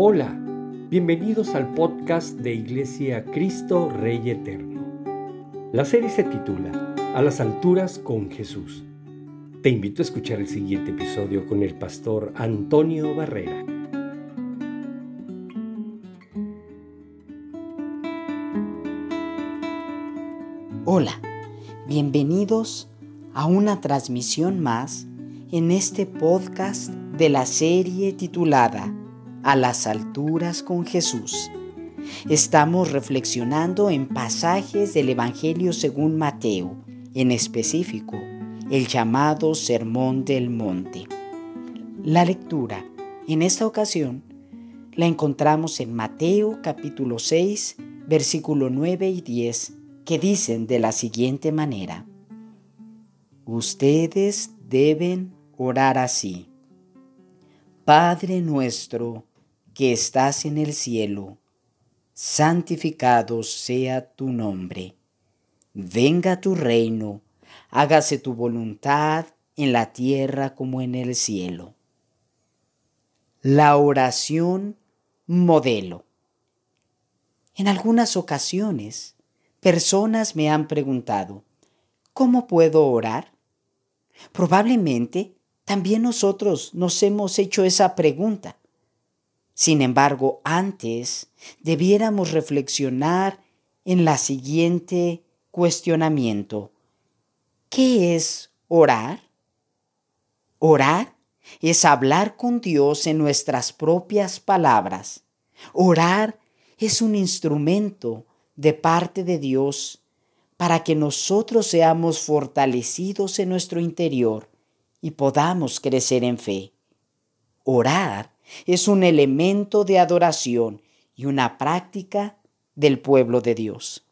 Hola, bienvenidos al podcast de Iglesia Cristo Rey Eterno. La serie se titula A las alturas con Jesús. Te invito a escuchar el siguiente episodio con el pastor Antonio Barrera. Hola, bienvenidos a una transmisión más en este podcast de la serie titulada a las alturas con Jesús. Estamos reflexionando en pasajes del Evangelio según Mateo, en específico, el llamado Sermón del Monte. La lectura, en esta ocasión, la encontramos en Mateo capítulo 6, versículo 9 y 10, que dicen de la siguiente manera, Ustedes deben orar así. Padre nuestro, que estás en el cielo, santificado sea tu nombre. Venga tu reino, hágase tu voluntad en la tierra como en el cielo. La oración modelo. En algunas ocasiones, personas me han preguntado, ¿cómo puedo orar? Probablemente también nosotros nos hemos hecho esa pregunta. Sin embargo, antes debiéramos reflexionar en la siguiente cuestionamiento. ¿Qué es orar? Orar es hablar con Dios en nuestras propias palabras. Orar es un instrumento de parte de Dios para que nosotros seamos fortalecidos en nuestro interior y podamos crecer en fe. Orar es un elemento de adoración y una práctica del pueblo de Dios.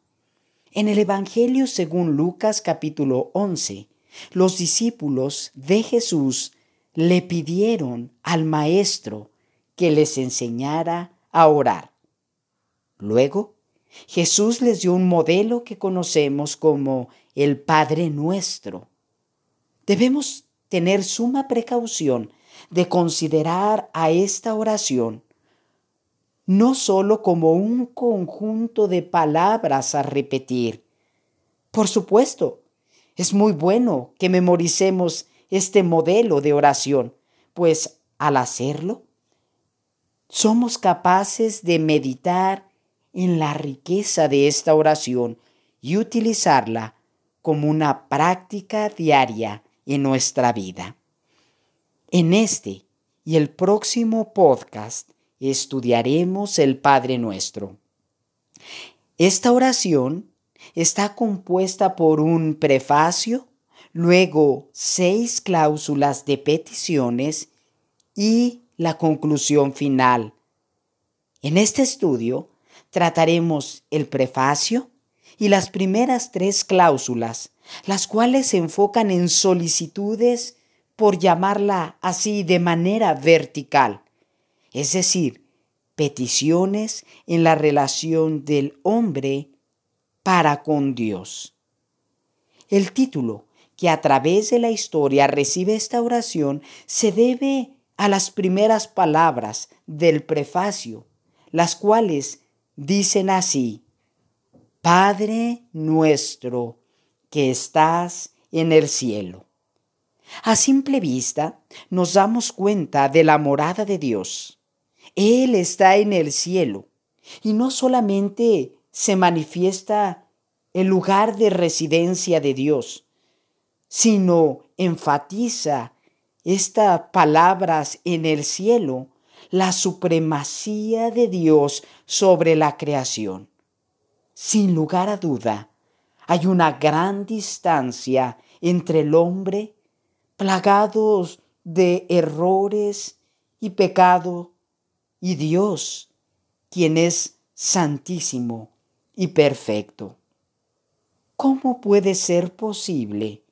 En el Evangelio según Lucas capítulo 11, los discípulos de Jesús le pidieron al Maestro que les enseñara a orar. Luego, Jesús les dio un modelo que conocemos como el Padre Nuestro. Debemos tener suma precaución de considerar a esta oración no sólo como un conjunto de palabras a repetir. Por supuesto, es muy bueno que memoricemos este modelo de oración, pues al hacerlo, somos capaces de meditar en la riqueza de esta oración y utilizarla como una práctica diaria en nuestra vida. En este y el próximo podcast estudiaremos el Padre Nuestro. Esta oración está compuesta por un prefacio, luego seis cláusulas de peticiones y la conclusión final. En este estudio trataremos el prefacio y las primeras tres cláusulas, las cuales se enfocan en solicitudes por llamarla así de manera vertical, es decir, peticiones en la relación del hombre para con Dios. El título que a través de la historia recibe esta oración se debe a las primeras palabras del prefacio, las cuales dicen así, Padre nuestro que estás en el cielo. A simple vista nos damos cuenta de la morada de Dios. Él está en el cielo y no solamente se manifiesta el lugar de residencia de Dios, sino enfatiza estas palabras en el cielo la supremacía de Dios sobre la creación. Sin lugar a duda, hay una gran distancia entre el hombre plagados de errores y pecado, y Dios, quien es santísimo y perfecto. ¿Cómo puede ser posible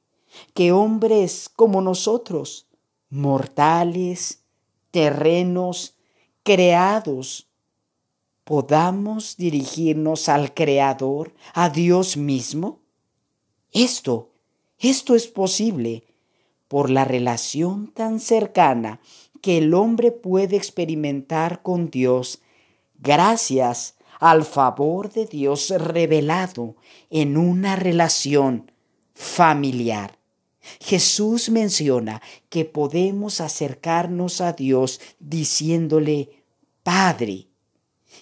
que hombres como nosotros, mortales, terrenos, creados, podamos dirigirnos al Creador, a Dios mismo? Esto, esto es posible por la relación tan cercana que el hombre puede experimentar con Dios gracias al favor de Dios revelado en una relación familiar. Jesús menciona que podemos acercarnos a Dios diciéndole Padre.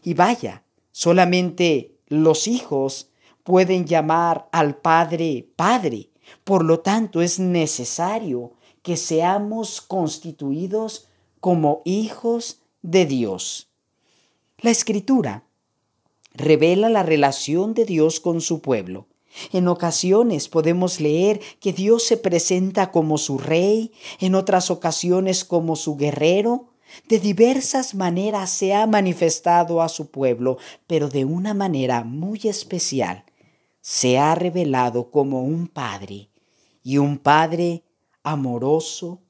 Y vaya, solamente los hijos pueden llamar al Padre Padre. Por lo tanto, es necesario que seamos constituidos como hijos de Dios. La escritura revela la relación de Dios con su pueblo. En ocasiones podemos leer que Dios se presenta como su rey, en otras ocasiones como su guerrero. De diversas maneras se ha manifestado a su pueblo, pero de una manera muy especial se ha revelado como un padre, y un padre amoroso,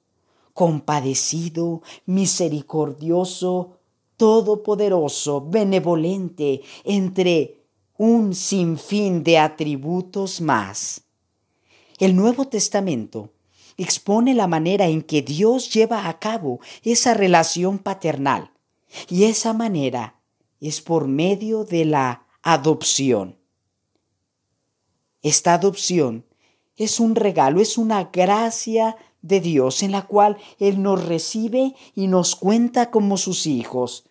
compadecido, misericordioso, todopoderoso, benevolente, entre un sinfín de atributos más. El Nuevo Testamento expone la manera en que Dios lleva a cabo esa relación paternal, y esa manera es por medio de la adopción. Esta adopción es un regalo, es una gracia de Dios en la cual Él nos recibe y nos cuenta como sus hijos.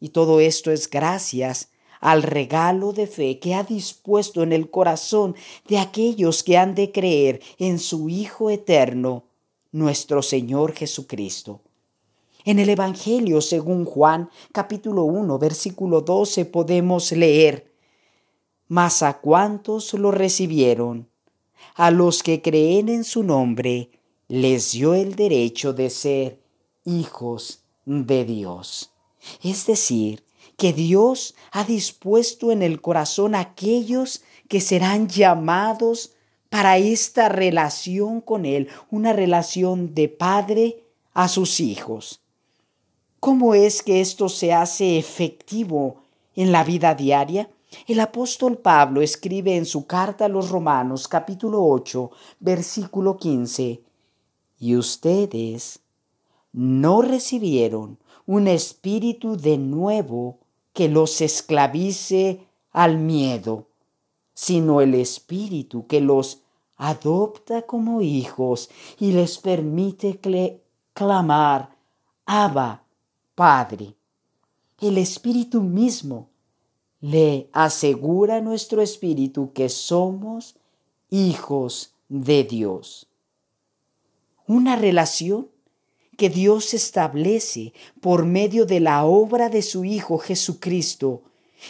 Y todo esto es gracias al regalo de fe que ha dispuesto en el corazón de aquellos que han de creer en su Hijo eterno, nuestro Señor Jesucristo. En el Evangelio según Juan capítulo 1 versículo 12 podemos leer, Mas a cuantos lo recibieron, a los que creen en su nombre, les dio el derecho de ser hijos de Dios. Es decir, que Dios ha dispuesto en el corazón a aquellos que serán llamados para esta relación con Él, una relación de padre a sus hijos. ¿Cómo es que esto se hace efectivo en la vida diaria? El apóstol Pablo escribe en su carta a los Romanos capítulo 8, versículo 15, y ustedes no recibieron un espíritu de nuevo que los esclavice al miedo, sino el espíritu que los adopta como hijos y les permite clamar, Abba, Padre. El espíritu mismo le asegura nuestro espíritu que somos hijos de Dios. Una relación que Dios establece por medio de la obra de su Hijo Jesucristo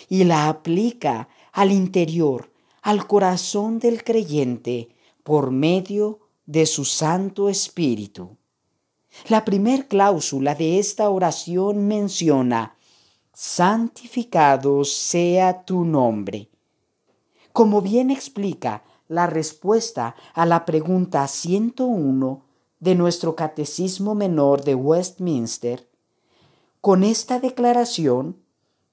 y la aplica al interior, al corazón del creyente, por medio de su Santo Espíritu. La primer cláusula de esta oración menciona, santificado sea tu nombre. Como bien explica la respuesta a la pregunta 101 de nuestro Catecismo Menor de Westminster, con esta declaración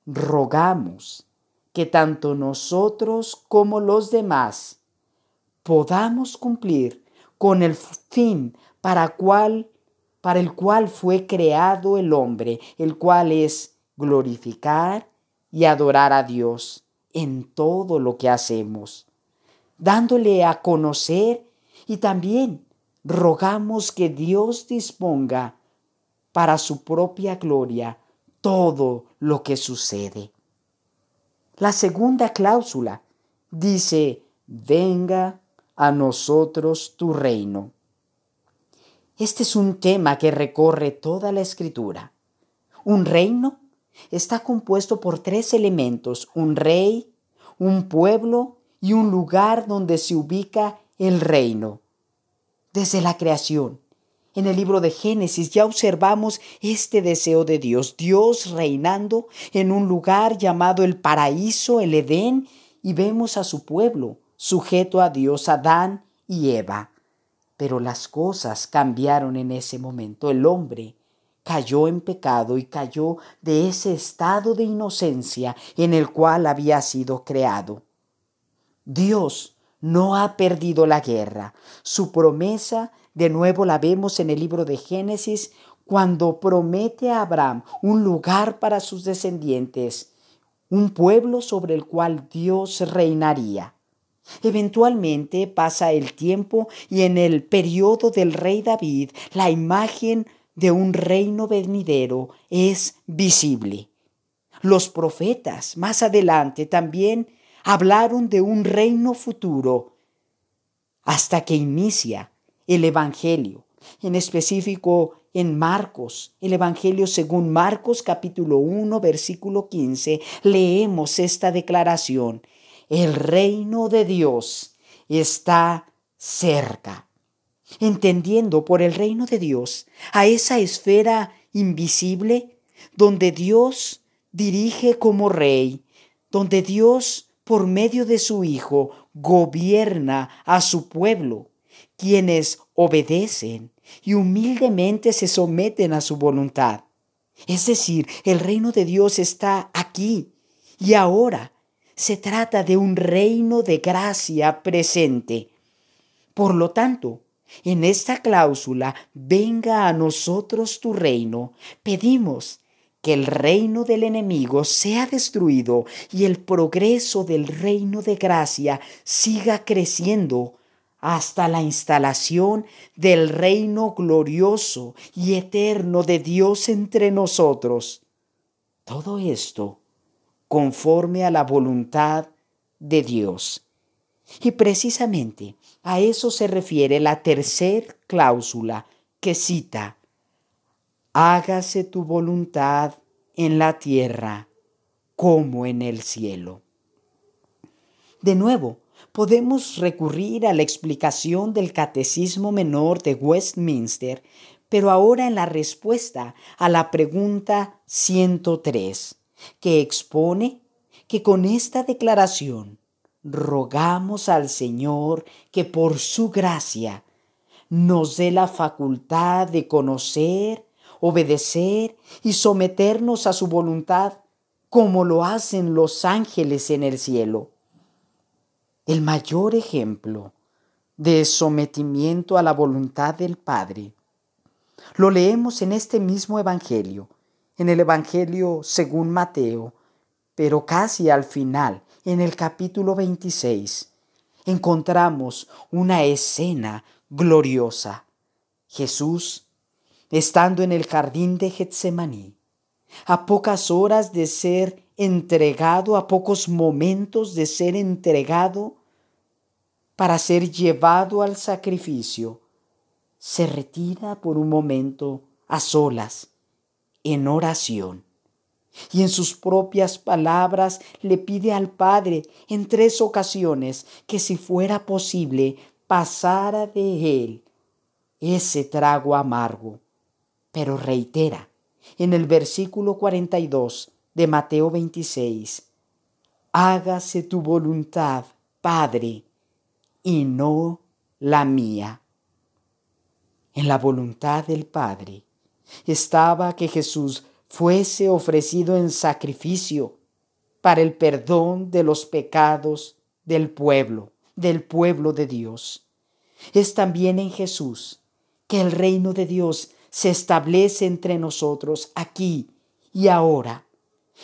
rogamos que tanto nosotros como los demás podamos cumplir con el fin para, para el cual fue creado el hombre, el cual es glorificar y adorar a Dios en todo lo que hacemos, dándole a conocer y también rogamos que Dios disponga para su propia gloria todo lo que sucede. La segunda cláusula dice, venga a nosotros tu reino. Este es un tema que recorre toda la escritura. Un reino está compuesto por tres elementos, un rey, un pueblo y un lugar donde se ubica el reino desde la creación. En el libro de Génesis ya observamos este deseo de Dios, Dios reinando en un lugar llamado el paraíso, el Edén, y vemos a su pueblo sujeto a Dios, Adán y Eva. Pero las cosas cambiaron en ese momento. El hombre cayó en pecado y cayó de ese estado de inocencia en el cual había sido creado. Dios no ha perdido la guerra. Su promesa, de nuevo la vemos en el libro de Génesis, cuando promete a Abraham un lugar para sus descendientes, un pueblo sobre el cual Dios reinaría. Eventualmente pasa el tiempo y en el periodo del rey David la imagen de un reino venidero es visible. Los profetas más adelante también hablaron de un reino futuro hasta que inicia el Evangelio, en específico en Marcos, el Evangelio según Marcos capítulo 1 versículo 15, leemos esta declaración. El reino de Dios está cerca. Entendiendo por el reino de Dios a esa esfera invisible donde Dios dirige como rey, donde Dios por medio de su Hijo gobierna a su pueblo, quienes obedecen y humildemente se someten a su voluntad. Es decir, el reino de Dios está aquí y ahora. Se trata de un reino de gracia presente. Por lo tanto, en esta cláusula, venga a nosotros tu reino, pedimos que el reino del enemigo sea destruido y el progreso del reino de gracia siga creciendo hasta la instalación del reino glorioso y eterno de Dios entre nosotros. Todo esto conforme a la voluntad de Dios. Y precisamente a eso se refiere la tercer cláusula que cita, hágase tu voluntad en la tierra como en el cielo. De nuevo, podemos recurrir a la explicación del Catecismo Menor de Westminster, pero ahora en la respuesta a la pregunta 103, que expone que con esta declaración rogamos al Señor que por su gracia nos dé la facultad de conocer, obedecer y someternos a su voluntad como lo hacen los ángeles en el cielo el mayor ejemplo de sometimiento a la voluntad del Padre. Lo leemos en este mismo Evangelio, en el Evangelio según Mateo, pero casi al final, en el capítulo 26, encontramos una escena gloriosa. Jesús, estando en el jardín de Getsemaní, a pocas horas de ser entregado a pocos momentos de ser entregado para ser llevado al sacrificio, se retira por un momento a solas, en oración. Y en sus propias palabras le pide al Padre en tres ocasiones que si fuera posible pasara de él ese trago amargo. Pero reitera en el versículo 42 de Mateo 26. Hágase tu voluntad, Padre, y no la mía. En la voluntad del Padre estaba que Jesús fuese ofrecido en sacrificio para el perdón de los pecados del pueblo, del pueblo de Dios. Es también en Jesús que el reino de Dios se establece entre nosotros aquí y ahora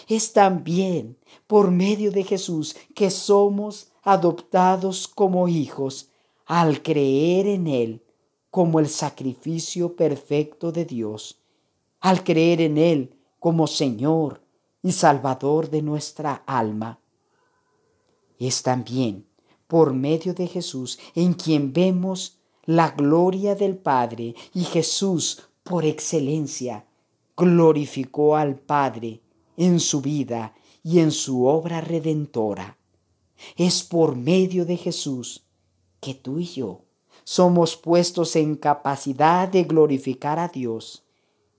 es también por medio de Jesús que somos adoptados como hijos al creer en Él como el sacrificio perfecto de Dios, al creer en Él como Señor y Salvador de nuestra alma. Es también por medio de Jesús en quien vemos la gloria del Padre y Jesús por excelencia glorificó al Padre en su vida y en su obra redentora. Es por medio de Jesús que tú y yo somos puestos en capacidad de glorificar a Dios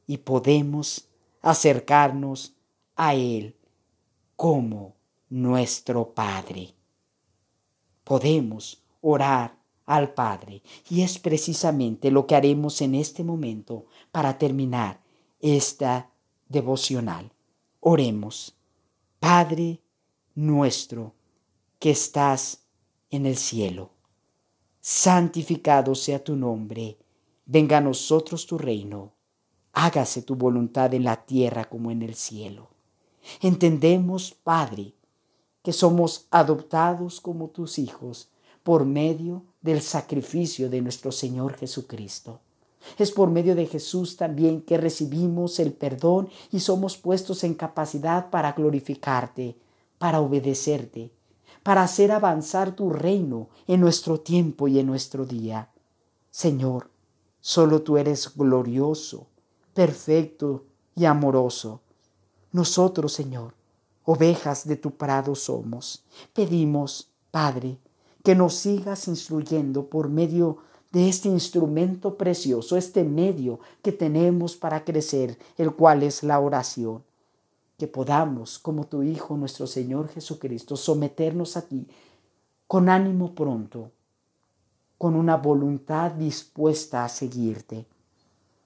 y podemos acercarnos a Él como nuestro Padre. Podemos orar al Padre y es precisamente lo que haremos en este momento para terminar esta devocional. Oremos. Padre nuestro que estás en el cielo, santificado sea tu nombre, venga a nosotros tu reino hágase tu voluntad en la tierra como en el cielo. Entendemos, Padre, que somos adoptados como tus hijos por medio del sacrificio de nuestro Señor Jesucristo. Es por medio de Jesús también que recibimos el perdón y somos puestos en capacidad para glorificarte, para obedecerte, para hacer avanzar tu reino en nuestro tiempo y en nuestro día. Señor, solo tú eres glorioso, perfecto y amoroso. Nosotros, Señor, ovejas de tu prado somos. Pedimos, Padre, que nos sigas instruyendo por medio de este instrumento precioso, este medio que tenemos para crecer, el cual es la oración. Que podamos, como tu Hijo, nuestro Señor Jesucristo, someternos a ti con ánimo pronto, con una voluntad dispuesta a seguirte.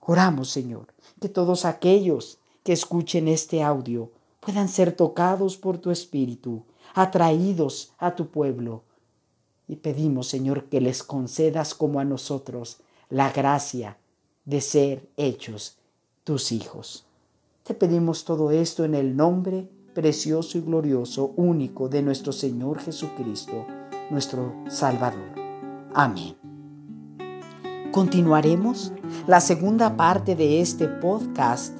Oramos, Señor, que todos aquellos que escuchen este audio puedan ser tocados por tu Espíritu, atraídos a tu pueblo. Y pedimos, Señor, que les concedas como a nosotros la gracia de ser hechos tus hijos. Te pedimos todo esto en el nombre precioso y glorioso, único de nuestro Señor Jesucristo, nuestro Salvador. Amén. Continuaremos la segunda parte de este podcast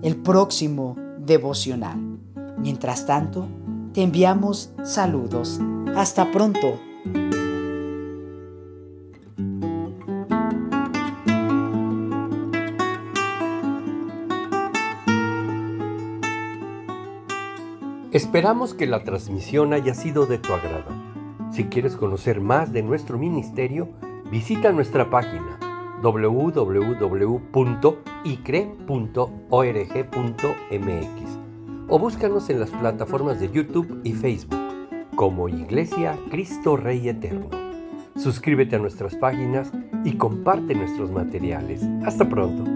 el próximo devocional. Mientras tanto, te enviamos saludos. Hasta pronto. Esperamos que la transmisión haya sido de tu agrado. Si quieres conocer más de nuestro ministerio, visita nuestra página www.icre.org.mx o búscanos en las plataformas de YouTube y Facebook como Iglesia Cristo Rey Eterno. Suscríbete a nuestras páginas y comparte nuestros materiales. Hasta pronto.